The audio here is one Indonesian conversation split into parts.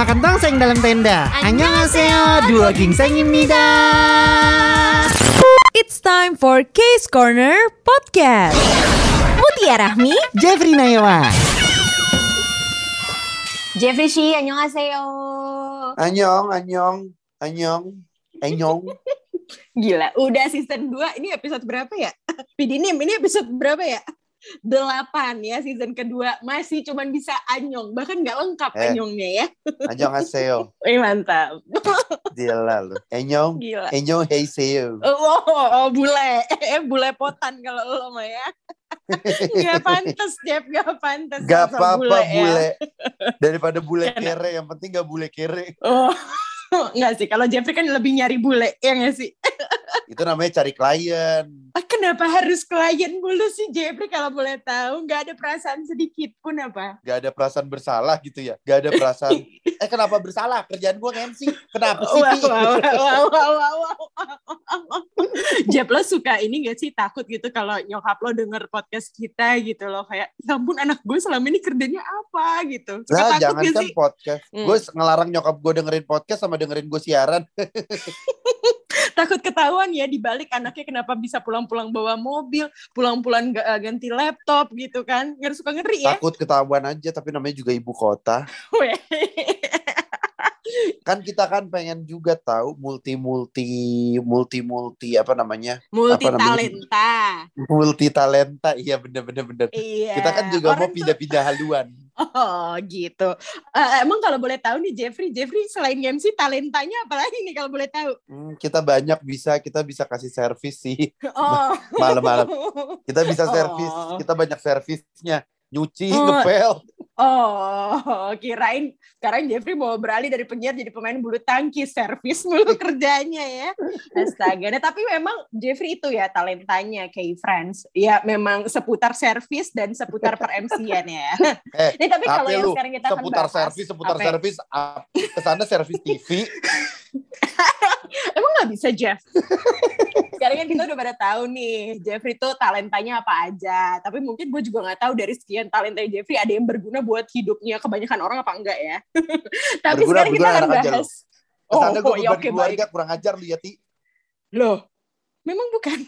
makan tongseng dalam tenda. Annyeonghaseyo, dua gingsengimnida. It's time for Case Corner Podcast. Mutia Rahmi, Jeffrey Nayawa. Jeffrey Shi, annyeonghaseyo. Annyeong, annyeong, annyeong, annyeong. Gila, udah season 2, ini episode berapa ya? Pidinim, ini episode berapa ya? Delapan ya, season kedua. Masih cuman bisa anyong, bahkan nggak lengkap Eh. anyongnya ya. Anyong aseo. Wih, mantap. Gila lu. Anyong, Gila. anyong heiseo. Oh, oh, oh, bule. Eh, bule potan kalau lo mah ya. Gak pantas, Jeff. Gak pantas. Gak apa-apa ya. bule. Daripada bule kere, yang penting gak bule kere. Oh, Enggak sih, kalau Jeffrey kan lebih nyari bule, ya nggak sih? Itu namanya cari klien. Ah, Kenapa harus klien mulu sih Jeffrey kalau boleh tahu? Nggak ada perasaan sedikit pun apa? Gak ada perasaan bersalah gitu ya. Gak ada perasaan, eh kenapa bersalah? Kerjaan gue MC. Kenapa sih? Wow, wow, wow, wow, wow, wow. Jeff lo suka ini gak sih takut gitu kalau nyokap lo denger podcast kita gitu loh kayak ya ampun anak gue selama ini kerjanya apa gitu. Suka jangan gak kan sih? podcast. Hmm. Gue ngelarang nyokap gue dengerin podcast sama dengerin gue siaran. Takut ketahuan ya dibalik anaknya kenapa bisa pulang-pulang bawa mobil, pulang-pulang ga- ganti laptop gitu kan. Nggak suka ngeri ya. Takut ketahuan aja, tapi namanya juga ibu kota. Kan kita kan pengen juga tahu multi-multi, multi-multi apa namanya? Multi Apa namanya? talenta. multi talenta iya bener bener bener Iya. kita kan juga mau Orang tuh- pindah-pindah haluan Oh gitu. Eh, emang kalau boleh tahu nih Jeffrey, Jeffrey selain MC talentanya apa lagi nih kalau boleh tahu? Hmm, kita banyak bisa kita bisa kasih servis sih Oh. malam-malam kita bisa Oh. servis kita banyak servisnya nyuci Oh. ngepel Oh, kirain sekarang Jeffrey mau beralih dari penyiar jadi pemain bulu tangkis, servis mulu kerjanya ya. Astaga. Nah, tapi memang Jeffrey itu ya talentanya kayak friends. Ya memang seputar servis dan seputar per MC-an ya. Eh, Nih, tapi kalau apa yang sekarang kita seputar bahas, servis seputar apa- servis ah, ke sana servis TV Emang nggak bisa Jeff? Sekarang kan kita udah pada tahu nih Jeffrey tuh talentanya apa aja. Tapi mungkin gue juga nggak tahu dari sekian talenta Jeffrey ada yang berguna buat hidupnya kebanyakan orang apa enggak ya. Tapi Berguna- sekarang kita akan enak aja bahas. ke sana gue Oh, ya keluarga baik. kurang ajar lu ya ti Loh, memang bukan.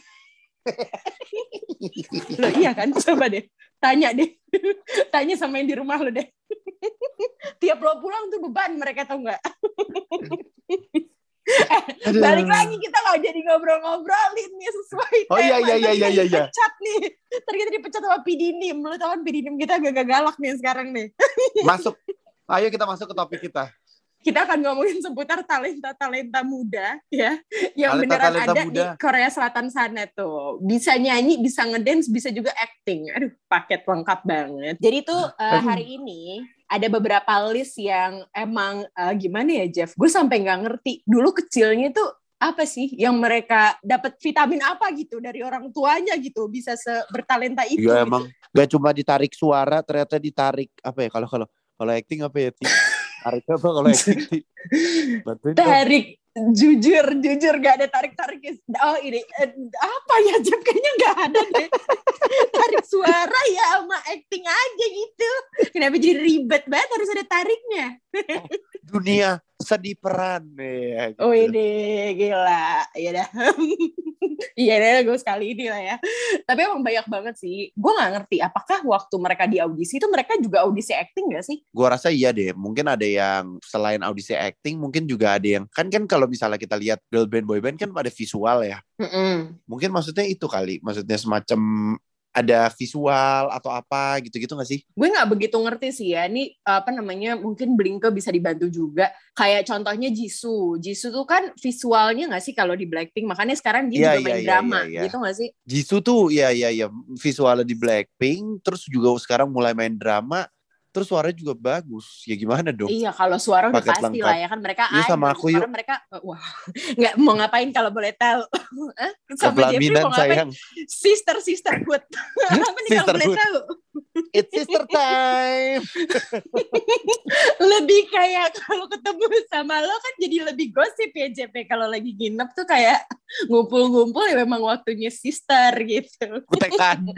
Loh iya kan? Coba deh. Tanya deh. Tanya sama yang di rumah lo deh. Tiap lo pulang tuh beban mereka tau nggak? Eh, balik lagi kita nggak jadi ngobrol-ngobrolin nih sesuai Oh, iya, tema. iya, iya, Ntar iya, iya, iya. dipecat nih. Ntar kita dipecat sama Pidinim. Lu tau kan Pidinim kita agak galak nih sekarang nih. Masuk. Ayo kita masuk ke topik kita kita akan ngomongin seputar talenta-talenta muda ya. Yang beneran Talenta-talenta ada muda. di Korea Selatan sana tuh. Bisa nyanyi bisa ngedance bisa juga acting. Aduh paket lengkap banget. Jadi tuh eh, hari ini ada beberapa list yang emang eh, gimana ya Jeff? Gue sampai nggak ngerti. Dulu kecilnya tuh apa sih yang mereka dapat vitamin apa gitu dari orang tuanya gitu bisa bertalenta itu Iya gitu. emang gak cuma ditarik suara ternyata ditarik apa ya kalau kalau kalau acting apa ya tarik apa kalau ti bantuin dong. tarik. Jujur jujur gak ada tarik tarik oh ini eh, apa ya? Jeff kayaknya nggak ada deh. Tarik suara ya sama acting aja gitu. Kenapa jadi ribet banget harus ada tariknya? Dunia sedih peran. Ya gitu. oh ini gila. Ya dah. Iya deh gue sekali ini lah ya. Tapi emang banyak banget sih. Gue nggak ngerti apakah waktu mereka di audisi itu mereka juga audisi acting gak sih? Gua rasa iya deh. Mungkin ada yang selain audisi acting mungkin juga ada yang kan kan kalau misalnya kita lihat girl band boy band kan ada visual ya. Mungkin maksudnya itu kali. Maksudnya semacam ada visual atau apa gitu-gitu gak sih? Gue nggak begitu ngerti sih ya. Ini apa namanya mungkin Blinke bisa dibantu juga. Kayak contohnya Jisoo. Jisoo tuh kan visualnya nggak sih kalau di Blackpink? Makanya sekarang dia Iya, juga main iya, iya, drama iya, iya. gitu nggak sih? Jisoo tuh ya ya ya visualnya di Blackpink terus juga sekarang mulai main drama terus suaranya juga bagus. Ya gimana dong? Iya kalau suara udah Paket pasti lengkap. lah ya kan mereka Iya, sama aku yuk. mereka wah nggak mau ngapain kalau boleh tahu Hah? sama Jeffrey mau ngapain? sayang. Sister sister good apa nih kalau boleh Sisterhood. tahu? It's sister time. Lebih kayak kalau ketemu sama lo kan jadi lebih gosip ya JP kalau lagi nginep tuh kayak ngumpul-ngumpul ya memang waktunya sister gitu. Kutekan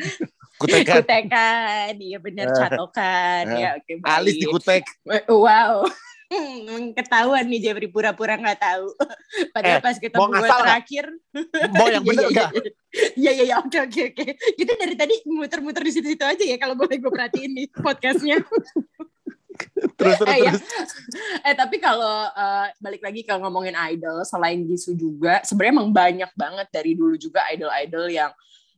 kutekan kutekan iya benar Eh. catokan Eh. ya oke baik. alis di kutek wow Hmm, ketahuan nih Jeffrey pura-pura nggak tahu. Padahal Eh, pas kita nggak? terakhir. Mau yang bener Iya, iya, iya. Iya iya iya oke oke oke. Kita dari tadi muter-muter di situ-situ aja ya kalau boleh gue perhatiin nih podcastnya. Terus terus Eh, ya. terus. eh tapi kalau eh, balik lagi ke ngomongin idol selain Jisoo juga sebenarnya emang banyak banget dari dulu juga idol-idol yang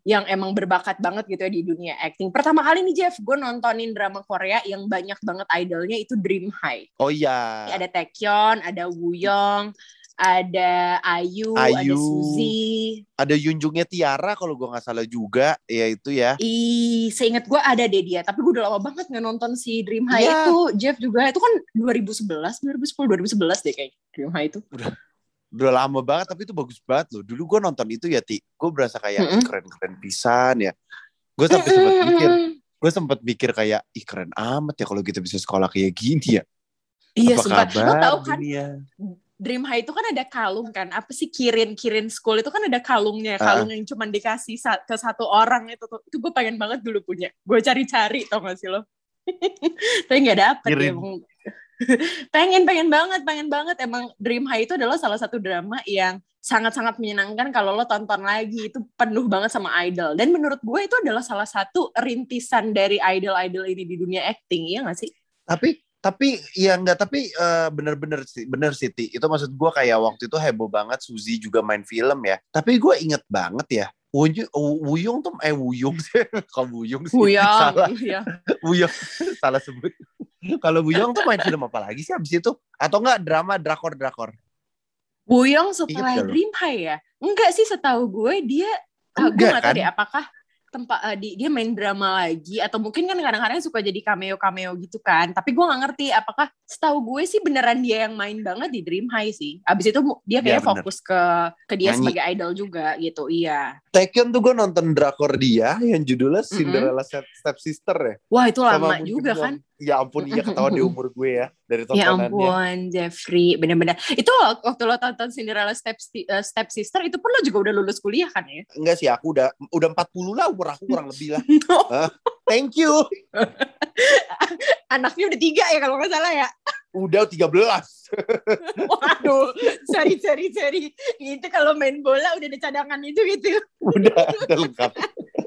yang emang berbakat banget gitu ya di dunia acting. Pertama kali nih Jeff, gue nontonin drama Korea yang banyak banget idolnya itu Dream High. Oh iya. Ada Taekyeon, ada Wooyoung, ada Ayu, ada Ayu. Suzy. Ada Yunjungnya Tiara kalau gua nggak salah juga, ya itu ya. Ih, seingat gue ada deh dia, tapi gue udah lama banget nggak nonton si Dream High Iya. itu. Jeff juga itu kan 2011, 2010, 2011 deh kayak Dream High itu. Udah lama banget tapi itu bagus banget loh. Dulu gua nonton itu ya Ti, gue berasa kayak Mm-mm. keren-keren pisan ya. Gue sampai sempat mikir, gue sempat mikir kayak ih keren amat ya kalau kita bisa sekolah kayak gini ya. Iya, Apa sempat. Lo tahu kan dunia? Dream High itu kan ada kalung kan? Apa sih Kirin Kirin School itu kan ada kalungnya, kalung yang cuma dikasih sa- ke satu orang itu tuh. Itu gue pengen banget dulu punya. Gue cari-cari tau gak sih lo? Tapi nggak dapet ya. Kirin. emang. pengen pengen banget pengen banget emang Dream High itu adalah salah satu drama yang sangat-sangat menyenangkan kalau lo tonton lagi itu penuh banget sama idol dan menurut gue itu adalah salah satu rintisan dari idol-idol ini di dunia acting ya gak sih? Tapi tapi ya enggak tapi eh, bener-bener sih bener sih Ti. Itu maksud gue kayak waktu itu heboh banget Suzy juga main film ya. Tapi gue inget banget ya. Wuyung, Wuyung tuh eh Wuyung sih, kok Wuyung sih? Salah, ya. Wuyung salah sebut. Kalau Wuyung tuh main film apa lagi sih abis itu? Atau enggak drama drakor drakor? Buyong setelah Ingat gak? Dream High ya? Enggak sih setahu gue dia gue Enggak, nggak tahu kan? deh apakah tempat eh, di, dia main drama lagi atau mungkin kan kadang-kadang suka jadi cameo cameo gitu kan tapi gue nggak ngerti apakah setahu gue sih beneran dia yang main banget di Dream High sih abis itu dia Iya, kayak bener. fokus ke ke dia Nyanyi. sebagai idol juga gitu iya Taekyon tuh gue nonton drakor dia yang judulnya Cinderella Step, Step Sister ya. wah itu lama juga yang- kan Ya ampun iya ketahuan di umur gue ya dari ya tontonannya. ampun Jeffrey bener-bener itu waktu lo tonton Cinderella Step eh, Step Sister itu pun lo juga udah lulus kuliah kan ya Enggak sih aku udah udah 40 lah umur aku kurang lebih lah. Thank you. anaknya udah tiga ya kalau nggak salah ya Udah 13. Waduh, sorry, sorry, sorry. Itu kalau main bola udah ada cadangan itu gitu. Udah, udah lengkap.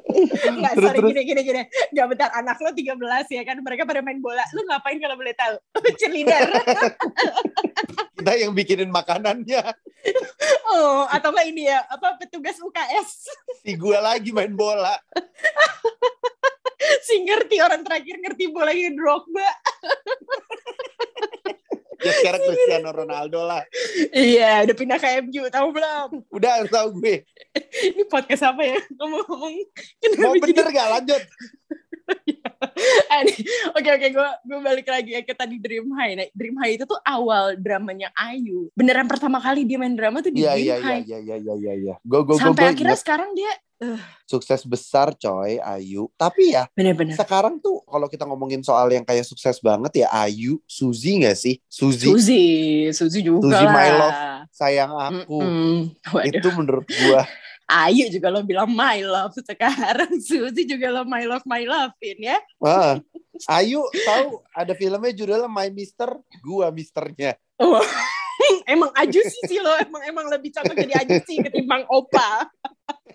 Enggak, sorry, terus. gini, gini, gini. Enggak bentar, anak lo 13 ya kan. Mereka pada main bola. Lu ngapain kalau boleh tahu? Cheerleader. Kita yang bikinin makanannya. Oh, atau enggak ini ya, apa petugas UKS. Si gue lagi main bola. si ngerti, orang terakhir ngerti bola yang Drogba. Ya sekarang Cristiano Ronaldo lah. Iya, udah pindah ke MU, tahu belum? Udah tahu gue. Ini podcast apa ya? Ngomong-ngomong. Mau kenapa jadi- bener gak lanjut? Nih, Oke oke gue gue balik lagi ya ke tadi Dream High. Nah, Dream High itu tuh awal dramanya Ayu. Beneran pertama kali dia main drama tuh di Iya Dream iya iya High. iya iya iya iya. iya. Gue gue gue Sampai akhirnya sekarang dia sukses besar coy Ayu. Tapi ya bener-bener sekarang tuh kalau kita ngomongin soal yang kayak sukses banget ya Ayu, Suzy gak sih? Suzy, Suzy, Suzy juga Suzy lah. My Love. sayang aku. Mm-mm. Waduh, Itu menurut gua Ayu juga lo bilang my love sekarang. Suzy juga lo my love my lovein ya. ah, Ayu tahu ada filmnya judulnya My Mister, gua misternya. Oh. emang Aju sih lo emang emang lebih cocok jadi Aju sih ketimbang Opa.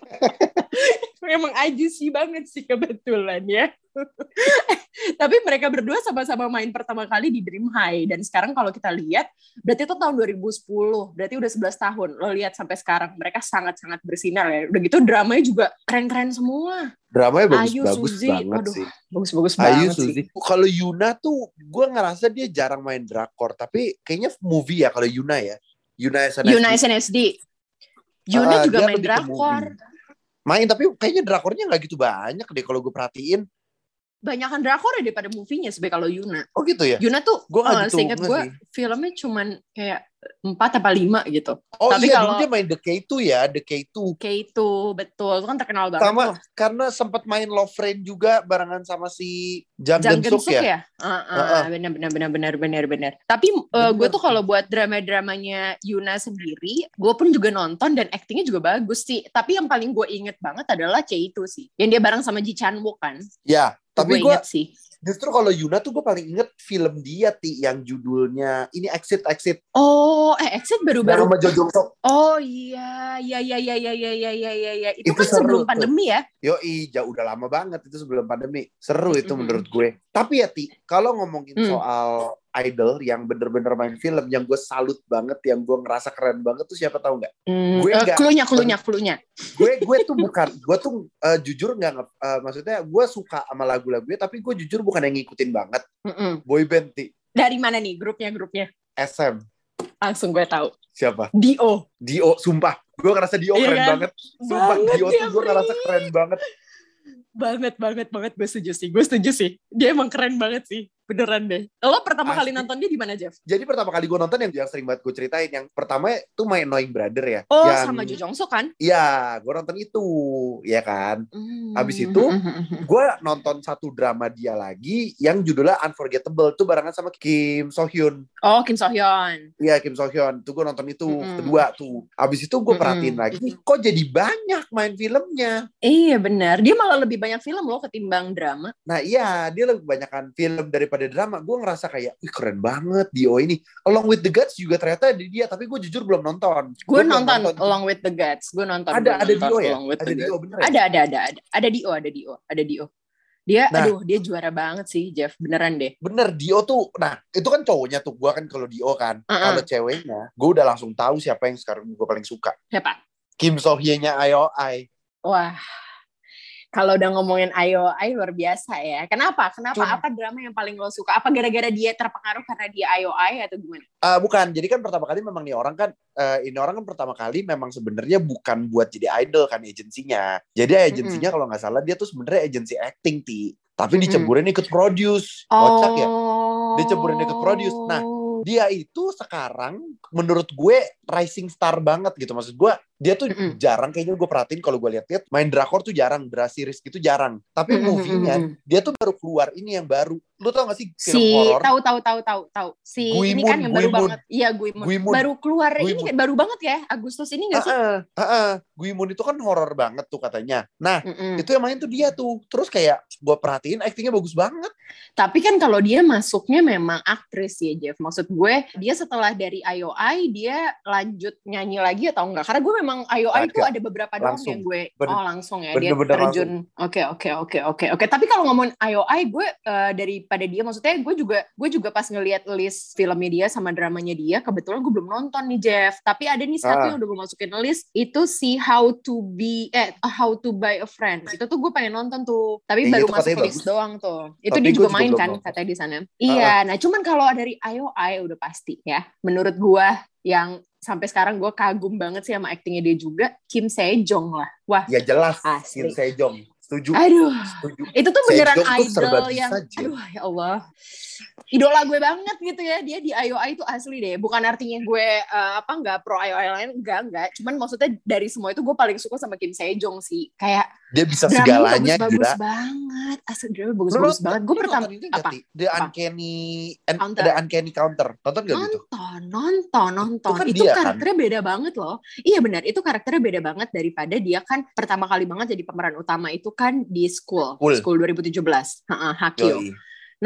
emang Aju sih banget sih kebetulan ya. Tapi mereka berdua sama-sama main pertama kali di Dream High dan sekarang kalau kita lihat berarti itu tahun 2010, berarti udah 11 tahun. Lo lihat sampai sekarang mereka sangat-sangat bersinar ya. Udah gitu dramanya juga keren-keren semua. Dramanya Ayu, bagus-bagus Suzy, banget sih. Bagus-bagus Ayu banget sih. Suzy. Kalau Yuna tuh gua ngerasa dia jarang main drakor, tapi kayaknya movie ya kalau Yuna ya. Yuna SNSD. Yuna SNSD. Yuna Ah, juga main drakor. movie. Main tapi kayaknya drakornya nggak gitu banyak deh kalau gue perhatiin. Banyakan drakor ya daripada movie-nya sebagai kalau Yuna. Oh gitu ya? Yuna tuh Gua eh, gitu seingat gue filmnya cuman kayak empat apa lima gitu. Oh Tapi iya kalau- dia main The K2 ya, The K2. Kayak itu betul, itu kan terkenal banget Sama tuh. karena sempat main Love Friend juga barengan sama si Jang, Jang Geun-suk ya. ya? Ah, ah, Heeh. benar benar benar benar benar benar. Tapi eh, gue tuh kalau buat drama-dramanya Yuna sendiri, gue pun juga nonton dan aktingnya juga bagus sih. Tapi yang paling gue inget banget adalah C itu sih, yang dia bareng sama Ji Chan Wook kan. Ya, tapi gue sih. Justru kalau Yuna tuh gue paling inget film dia ti yang judulnya ini Exit Exit. Oh, eh Exit baru-baru. Sama Jo Jong Sok. Oh iya, iya iya iya iya iya iya iya iya. iya. Itu, Itu kan seru sebelum tuh. pandemi ya. Yo jauh udah lama banget itu sebelum pandemi. Seru itu Mhm. menurut gue. Tapi ya Ti, kalau ngomongin Hmm. soal idol yang bener-bener main film yang gue salut banget, yang gue ngerasa keren banget tuh siapa tahu nggak? Hmm, Gue eh, nggak- klunya klunya klunya. gue gue tuh bukan gue tuh eh, jujur nggak eh, maksudnya gue suka sama lagu-lagunya tapi gue jujur bukan yang ngikutin banget Mm-mm. boyband Ti Dari mana nih grupnya grupnya? SM Langsung gue tahu. siapa Dio. Dio sumpah gue ngerasa Dio Iya keren kan? banget sumpah Banget Dio tuh gue ngerasa keren banget Banget banget banget gue setuju sih. Gue setuju sih. Dia emang keren banget sih. Beneran deh. Lo pertama kali Asli. nonton dia di mana, Jeff? jadi pertama kali gue nonton yang yang sering banget gue ceritain yang pertama tuh main Knowing Brother ya Oh, yang, sama Jo Jong Suk kan? Iya, gue nonton itu, ya kan. Hmm. Habis itu, Gue nonton satu drama dia lagi yang judulnya Unforgettable tuh barengan sama Kim So Hyun. Oh, Kim So Hyun. Iya Kim So Hyun. Tuh gue nonton itu Mm-mm. kedua tuh. Abis itu gue Mm-mm. perhatiin lagi, kok jadi banyak main filmnya. Iya benar. Dia malah lebih banyak film loh ketimbang drama. Nah iya, dia lebih banyakkan film daripada drama. Gue ngerasa kayak, Ih, keren banget Dio ini. Along with the Gods juga ternyata ada dia, tapi gue jujur belum nonton. Gue belum nonton, Along with the Gods. Gue nonton. Ada ada nonton Dio ya? Along with Ada the Dio Gods. bener ya? Ada ada ada ada. Ada Dio, ada Dio, ada Dio. Dia, Nah. aduh, dia juara banget sih, Jeff. Beneran deh. Bener Dio tuh, nah itu kan cowoknya tuh. Gue kan kalau Dio kan, Uh-uh. kalau ceweknya, gue udah langsung tahu siapa yang sekarang gue paling suka. Siapa? Kim So Hye-nya IOI. Wah, kalau udah ngomongin Ayo, Ayo luar biasa ya. Kenapa? Kenapa? Cuma- Apa drama yang paling lo suka? Apa gara-gara dia terpengaruh karena dia Ayo Ayo atau gimana? Ah, bukan, jadi kan pertama kali memang nih orang kan, eh, ini orang kan pertama kali memang sebenarnya bukan buat jadi idol kan agensinya. Jadi agensinya kalau nggak salah dia tuh sebenarnya agensi acting ti, tapi dicemburin ikut produce, kocak ya. Dicemburin ikut produce. Nah, Dia itu sekarang menurut gue rising star banget gitu, maksud gue dia tuh Mm-mm. jarang kayaknya gue perhatiin kalau gue lihat-lihat main drakor tuh jarang, drama series gitu jarang. Tapi Mm-mm, movie-nya mm-mm. dia tuh baru keluar ini yang baru. Lu tau gak sih film si horor? tahu tahu tahu tahu tahu si Gui ini kan Moon, yang Gui baru Moon. banget iya Gui Moon. baru keluar Gui ini Moon. baru banget ya Agustus ini nggak sih Heeh, heeh. Guimun itu kan horor banget tuh katanya. Nah, Mm-mm. itu yang main tuh dia tuh. Terus kayak gue perhatiin actingnya bagus banget. tapi kan kalau dia masuknya memang aktris ya Jeff maksud gue dia setelah dari IOI dia lanjut nyanyi lagi atau enggak karena gue memang IOI itu ada beberapa doang Langsung. yang gue Bener- oh langsung ya dia bener-bener terjun. oke oke oke oke oke. Tapi kalau ngomong IOI gue eh, daripada dia maksudnya gue juga gue juga pas ngelihat list filmnya dia sama dramanya dia kebetulan gue belum nonton nih Jeff. Tapi ada nih satu Ah. yang udah gue masukin list itu si How to Be eh How to Buy a Friend. Itu tuh gue pengen nonton tuh tapi Iya, baru masuk list bagus. doang tuh. Itu Tapi dia juga juga main kan nonton. katanya di sana. Iya nah cuman kalau dari IOI udah pasti ya menurut gue yang sampai sekarang gue kagum banget sih sama aktingnya dia juga Kim Sejong lah wah Ya jelas. Asli. Kim Sejong. Setuju. aduh Setuju. itu tuh beneran Sejong tuh idol bisa, yang Jin. aduh ya Allah idola gue banget gitu ya dia di IOI itu asli deh bukan artinya gue eh, apa nggak pro IOI lain enggak enggak cuman maksudnya dari semua itu gue paling suka sama Kim Sejong sih kayak Dia bisa dramanya segalanya bagus, gila. banget asli drama bagus-bagus banget gue pertama apa? The? Uncanny and- Counter. The Uncanny Counter. Nonton gak gitu? nonton nonton nonton kan itu dia, kan? karakternya beda banget loh iya benar itu karakternya beda banget daripada dia kan pertama kali banget jadi pemeran utama itu kan di school School. school 2017 Heeh, Hakyo Yoi.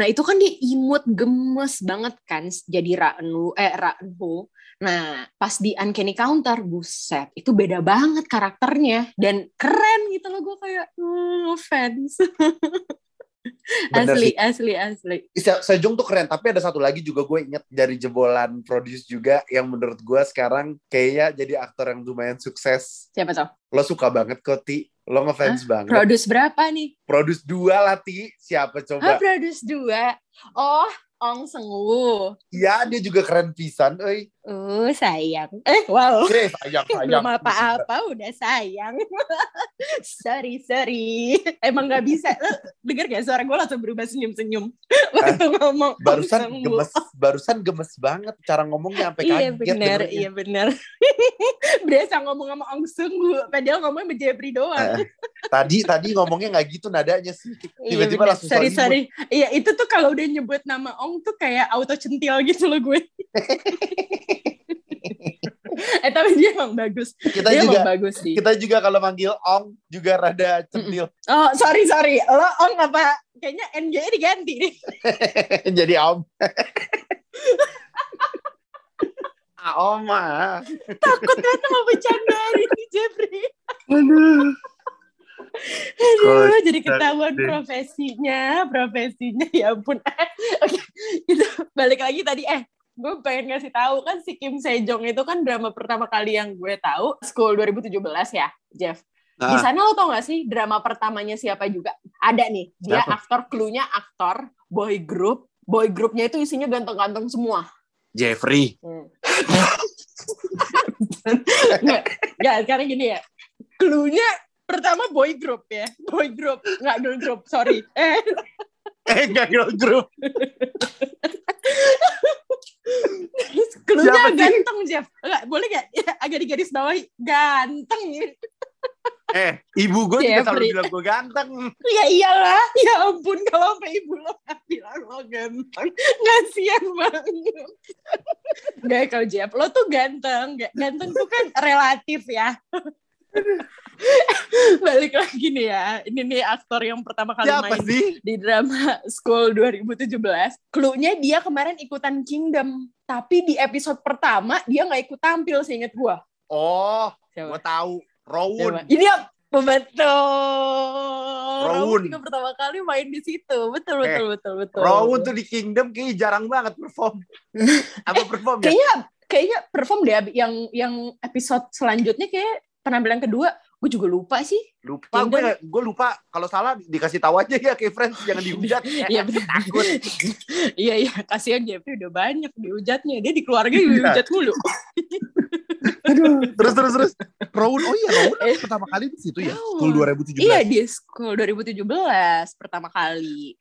Nah itu kan dia imut gemes banget kan jadi Ranu eh Ranho nah pas di Uncanny Counter buset itu beda banget karakternya. Dan keren gitu loh gue kayak hmm, fans Bener asli sih. asli asli Se- Sejong tuh keren, tapi ada satu lagi juga gue inget dari jebolan produce juga yang menurut gue sekarang kayaknya jadi aktor yang lumayan sukses. siapa tuh Lo suka banget kok, Ti. Lo ngefans banget. produce berapa nih Produce dua lah, Ti. Siapa Ah, coba? Produce 2. Oh, Ong Sengwu. Iya, dia juga keren pisan, euy. Uh, sayang. Eh, wow. Eh, sayang, sayang. Belum apa-apa udah sayang. sorry, sorry. Emang gak bisa. Lo denger gak suara gue langsung berubah senyum-senyum. Waktu ngomong Ong Barusan Sengwu. gemes, barusan gemes banget cara ngomongnya sampai Iya kaget benar, dengernya. iya benar. Berasa ngomong sama Ong Sengwu, padahal ngomongnya sama Jeffrey doang. Eh, Tadi tadi ngomongnya nggak gitu nadanya sih. Iya Tiba-tiba benar. langsung sorry, so sorry. Iya, itu tuh kalau udah nyebut nama Ong tuh kayak auto centil gitu loh gue. eh tapi dia emang bagus. Kita dia juga emang bagus sih. kita juga kalau manggil Ong juga rada centil. Oh sorry sorry, lo Ong apa kayaknya NJ diganti nih. Jadi om. ah, om ah. Takut kan sama bercandaan ini Jeffrey. Aduh. Aduh, jadi ketahuan deh. profesinya, profesinya ya ampun. Oke, itu balik lagi tadi eh gue pengen ngasih tahu kan si Kim Sejong itu kan drama pertama kali yang gue tahu School 2017 ya, Jeff. Di Ah, sana lo tau gak sih drama pertamanya siapa juga? Ada nih, dia Siapa? aktor, clue-nya aktor, boy group. Boy groupnya itu isinya ganteng-ganteng semua. Jeffrey. Hmm. Nggak, nggak, sekarang gini ya. Clue-nya pertama boy group ya. Boy group, nggak girl group, sorry. Eh, Eh, enggak girl group. terus sih? ganteng, Jeff. Nggak, boleh nggak? Ya, agak digaris bawahi. Ganteng. Eh, ibu gue juga selalu bilang gue ganteng. Ya iyalah. Ya ampun, kalau sampai ibu lo bilang lo ganteng. Ngasian banget. Nggak, kalau Jeff, lo tuh ganteng. Ganteng tuh kan relatif ya. Balik lagi nih ya. Ini nih aktor yang pertama kali Siapa main sih? di drama School 2017. Clue-nya dia kemarin ikutan Kingdom. Tapi di episode pertama dia nggak ikut tampil seinget gua. Oh, Siapa? gue tahu. Rowan. Ini apa? Betul. Rawun juga pertama kali main di situ. Betul, Eh, betul, betul, betul. Rowan tuh di Kingdom kayaknya jarang banget perform. Apa perform ya? Kayaknya kayaknya perform deh yang yang episode selanjutnya kayak penampilan kedua gue juga lupa sih. Lupa gue gue lupa kalau salah dikasih tahu aja ya kayak friends jangan dihujat. Iya betul. Takut. Iya iya kasihan Jeffrey udah banyak dihujatnya. Dia di keluarga dihujat mulu. terus terus terus. Rowan oh iya Rowan Eh. pertama kali di situ ya. School 2017. Iya di School 2017 pertama kali.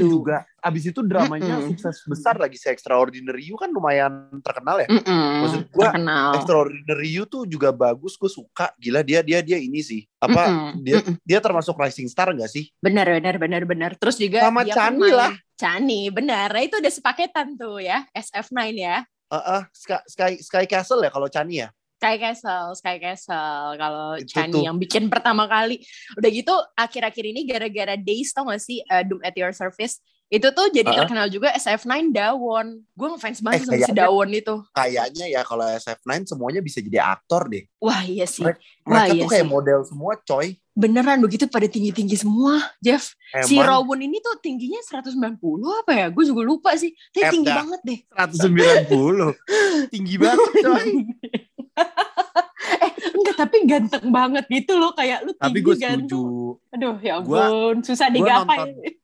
Isu. juga. Abis itu dramanya Mm-mm. sukses besar lagi se Extraordinary You kan lumayan terkenal ya. Mm-mm, Maksud gua, terkenal. Extraordinary You tuh juga bagus, gue suka. Gila dia dia dia ini sih. Apa Mm-mm, dia mm-mm. dia termasuk rising star gak sih? Benar, benar, benar, benar. Terus juga Sama kan Chani lah. Chani, benar. Nah, itu udah sepaketan tuh ya, SF9 ya. Eh, eh, Sky, Sky Sky Castle ya kalau Chani ya. Sky Castle, Sky Castle. Kalau Chani tuh. yang bikin pertama kali. Udah gitu akhir-akhir ini gara-gara Days tau gak sih uh, Doom at Your Service itu tuh jadi Uh-uh. terkenal juga SF9 Dawon. Gue ngefans banget Eh, sama si Dawon itu. Kayaknya ya kalau SF9 semuanya bisa jadi aktor deh. Wah iya sih. Mereka Wah tuh iya kayak sih. model semua coy. Beneran begitu pada tinggi-tinggi semua, Jeff. Si Emang Rawon ini tuh tingginya 190 apa ya? Gue juga lupa sih. Tapi tinggi banget deh. 190. Tinggi banget coy. eh enggak tapi ganteng banget gitu loh kayak lu Tapi tinggi gue ganteng. setuju. Aduh ya Gua- ampun, susah gua digapai. nonton.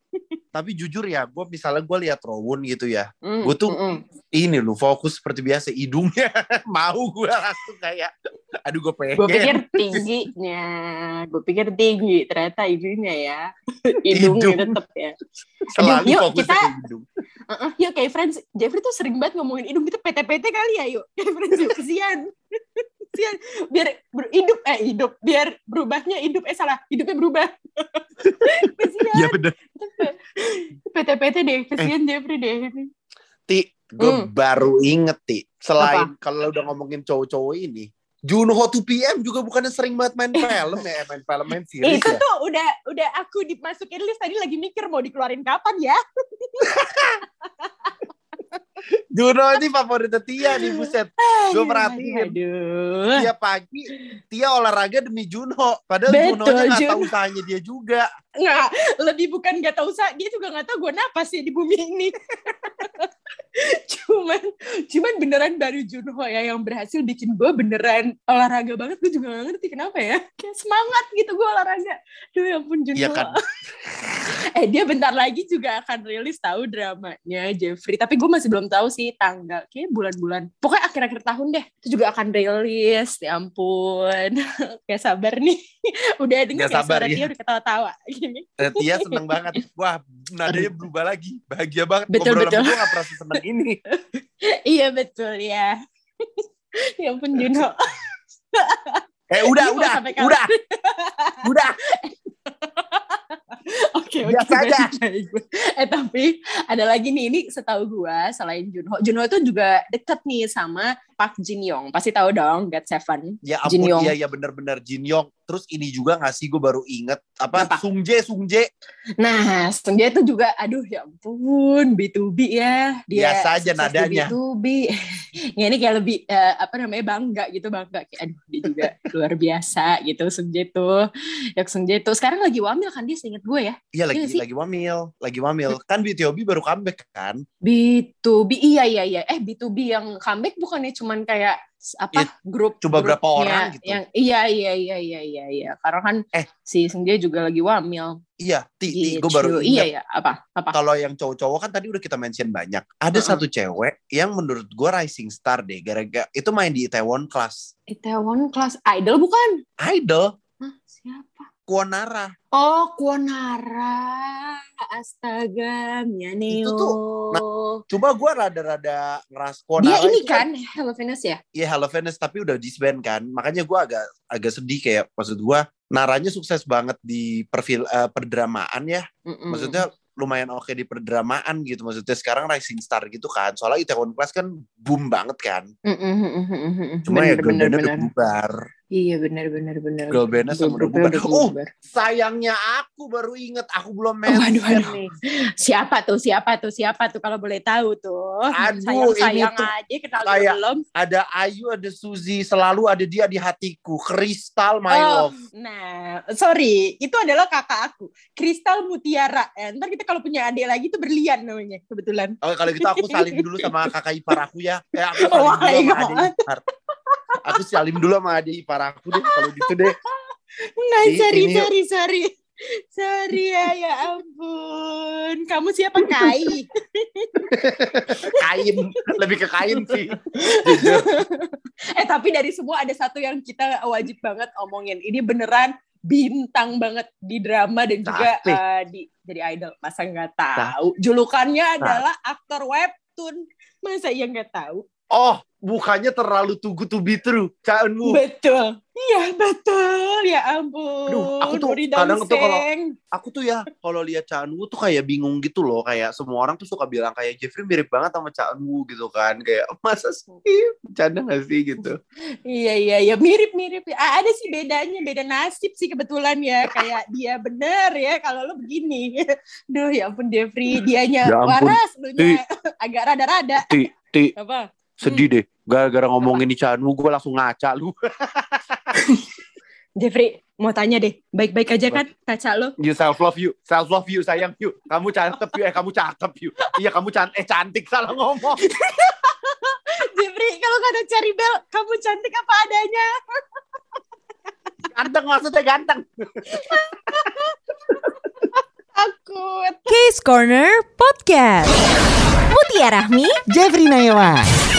Tapi jujur ya, gue misalnya gue lihat Rowan gitu ya. Mm, Gua tuh- mm, mm. Ini lu fokus seperti biasa hidungnya mau gue langsung kayak aduh gue pengen. Gue pikir tingginya, gue pikir tinggi, ternyata ininya ya, hidungnya Hidung. tetep ya. selalu Yuk, fokus kita- ke hidung. Uh-uh, kayak friends, Jeffrey tuh sering banget ngomongin hidung kita PT-PT kali ya yuk, kayak friends yuk, kesian. kesian, biar ber- hidup, eh hidup, biar berubahnya hidup, eh salah, hidupnya berubah. kesian, Iya bener. PT-PT deh, kesian Jeffrey deh. Ti, gue Hmm. baru inget Ti. Selain kalau udah ngomongin cowok-cowok ini, Junho 2PM juga bukannya sering banget main film ya, eh, main film, main series itu ya. tuh udah udah aku dimasukin list tadi lagi mikir mau dikeluarin kapan ya. Juno ini favoritnya Tia nih buset. Gue perhatiin. Aduh. Tiap pagi Tia olahraga demi Junho. Padahal Betul, Junho nya nggak tahu usahanya dia juga. Nggak, lebih bukan nggak tahu usah, dia juga nggak tahu gue napas sih di bumi ini. Cuman, cuman beneran baru Junho ya yang berhasil bikin gue beneran olahraga banget. Gue juga nggak ngerti kenapa ya. Kayak semangat gitu gue olahraga. Duh ya ampun Junho. Iya kan? eh dia bentar lagi juga akan rilis tahu dramanya Jeffrey. Tapi gue masih belum tahu sih tanggal. Kayak bulan-bulan. Pokoknya akhir-akhir tahun deh. Itu juga akan rilis. Ya ampun. Kayak sabar nih. Udah Nggak ya sabar, suara ya. dia udah ketawa-tawa. Gini. Dan Tia seneng banget. Wah, nadanya berubah lagi. Bahagia banget. Betul, Obrolan betul. gue gak pernah seneng ini. Iya betul ya. ya ampun Juno. Eh udah, Ini udah, kapan? udah. Udah. Oke oke. Biasa aja. baik, baik. Eh tapi ada lagi nih ini setahu gua selain Junho, Junho itu juga deket nih sama Park Jin Young. Pasti tahu dong God Seven. Ya Jin ampun, Yong. iya, iya bener-bener Jin Yong. Terus ini juga gak sih gue baru inget apa, Apa? Sungje Sungje Nah, Sungjae itu juga, aduh ya ampun, B2B ya. Dia Biasa aja nadanya. B2B. ya ini kayak lebih, eh, apa namanya, bangga gitu, bangga. Kayak, aduh, dia juga luar biasa gitu, Sungjae tuh. Ya Sungjae tuh. Sekarang lagi wamil kan dia, seinget gue ya. Iya lagi Iya sih. lagi wamil lagi wamil kan BTOB baru comeback kan B2B, iya, iya, iya. Eh, B2B yang comeback bukannya cuman kayak apa Ya, grup coba berapa orang gitu. yang iya iya iya iya iya iya. Karena kan Eh. si Sungjae juga lagi wamil. Iya ti, ti gitu. gue baru iya iya apa apa? Kalau yang cowok-cowok kan tadi udah kita mention banyak. Ada Mm-mm. satu cewek yang menurut gue rising star deh gara-gara itu main di Itaewon Class. Itaewon kelas idol bukan? Idol. Hah, siapa Kuonara Oh, Kuonara. Astaga, Mianeo. Itu tuh, coba gue rada-rada ngeras Dia Kuonara ini itu kan Hello Venus ya? Iya Hello Venus tapi udah disband kan makanya gue agak agak sedih kayak maksud gue Naranya sukses banget di perfil eh, perdramaan ya Mm-mm. maksudnya lumayan oke di perdramaan gitu maksudnya sekarang rising star gitu kan soalnya Itaewon Class kan boom banget kan mm-mm, mm-mm. cuma ya Bener, bandnya udah bener. bubar Iya benar benar benar. girl bandnya sama Grupnya udah oh sayangnya aku baru inget aku belum Oh, mention waduh. nih Siapa tuh? Siapa tuh? Siapa tuh kalau boleh tahu tuh? Aduh, sayang, sayang ini tuh aja kenal kayak- juga belum. ada Ayu ada Suzy selalu ada dia di hatiku Kristal my Oh, love nah, sorry, itu adalah kakak aku, Kristal Mutiara. Eh, ntar kita kalau punya adik lagi tuh berlian namanya, kebetulan. Oke kalau gitu aku saling dulu sama kakak ipar aku ya. Eh aku Oh saling my dulu sama adik ipar. Aku salim dulu sama adik ipar aku deh kalau gitu deh. Ini- sorry, ini- sorry, sorry. Sorry ya, ya ampun. Kamu siapa Kai? Kain, lebih ke kain sih. Eh tapi dari semua ada satu yang kita wajib banget omongin. Ini beneran bintang banget di drama dan juga eh, di jadi idol. Masa nggak tahu? Julukannya Nah. adalah aktor webtoon. Masa iya nggak tahu? Oh, bukannya terlalu too good to be true. Cak Eunwoo. Betul. Iya betul. Ya ampun. Aduh, aku tuh Nuri kadang tuh kalau-. Aku tuh ya kalau lihat Cak Eunwoo tuh kayak bingung gitu loh. Kayak semua orang tuh suka bilang kayak Jeffrey mirip banget sama Cak Eunwoo gitu kan. Kayak masa sih? Bercanda gak sih gitu? Iya iya iya mirip mirip. Ah, ada sih bedanya, beda nasib sih kebetulan ya. Kayak dia bener ya kalau lo begini. Duh ya ampun Jeffrey, dianya Ya ampun. waras, lu nya agak rada-rada. Ti, ti, Apa? Sedih deh. Gara-gara ngomongin Cak Eunwoo, gue langsung ngaca lu. Jeffrey, mau tanya deh, baik-baik aja kan kaca lo? You self love you, self love you sayang you. Kamu cakep you, eh kamu cakep you. Iya kamu cantik, eh cantik salah ngomong. Jeffrey, kalau kata Cherry Bell, kamu cantik apa adanya. Ganteng maksudnya ganteng. Takut. Case Corner Podcast. Mutia Rahmi Jeffrey Nayawan.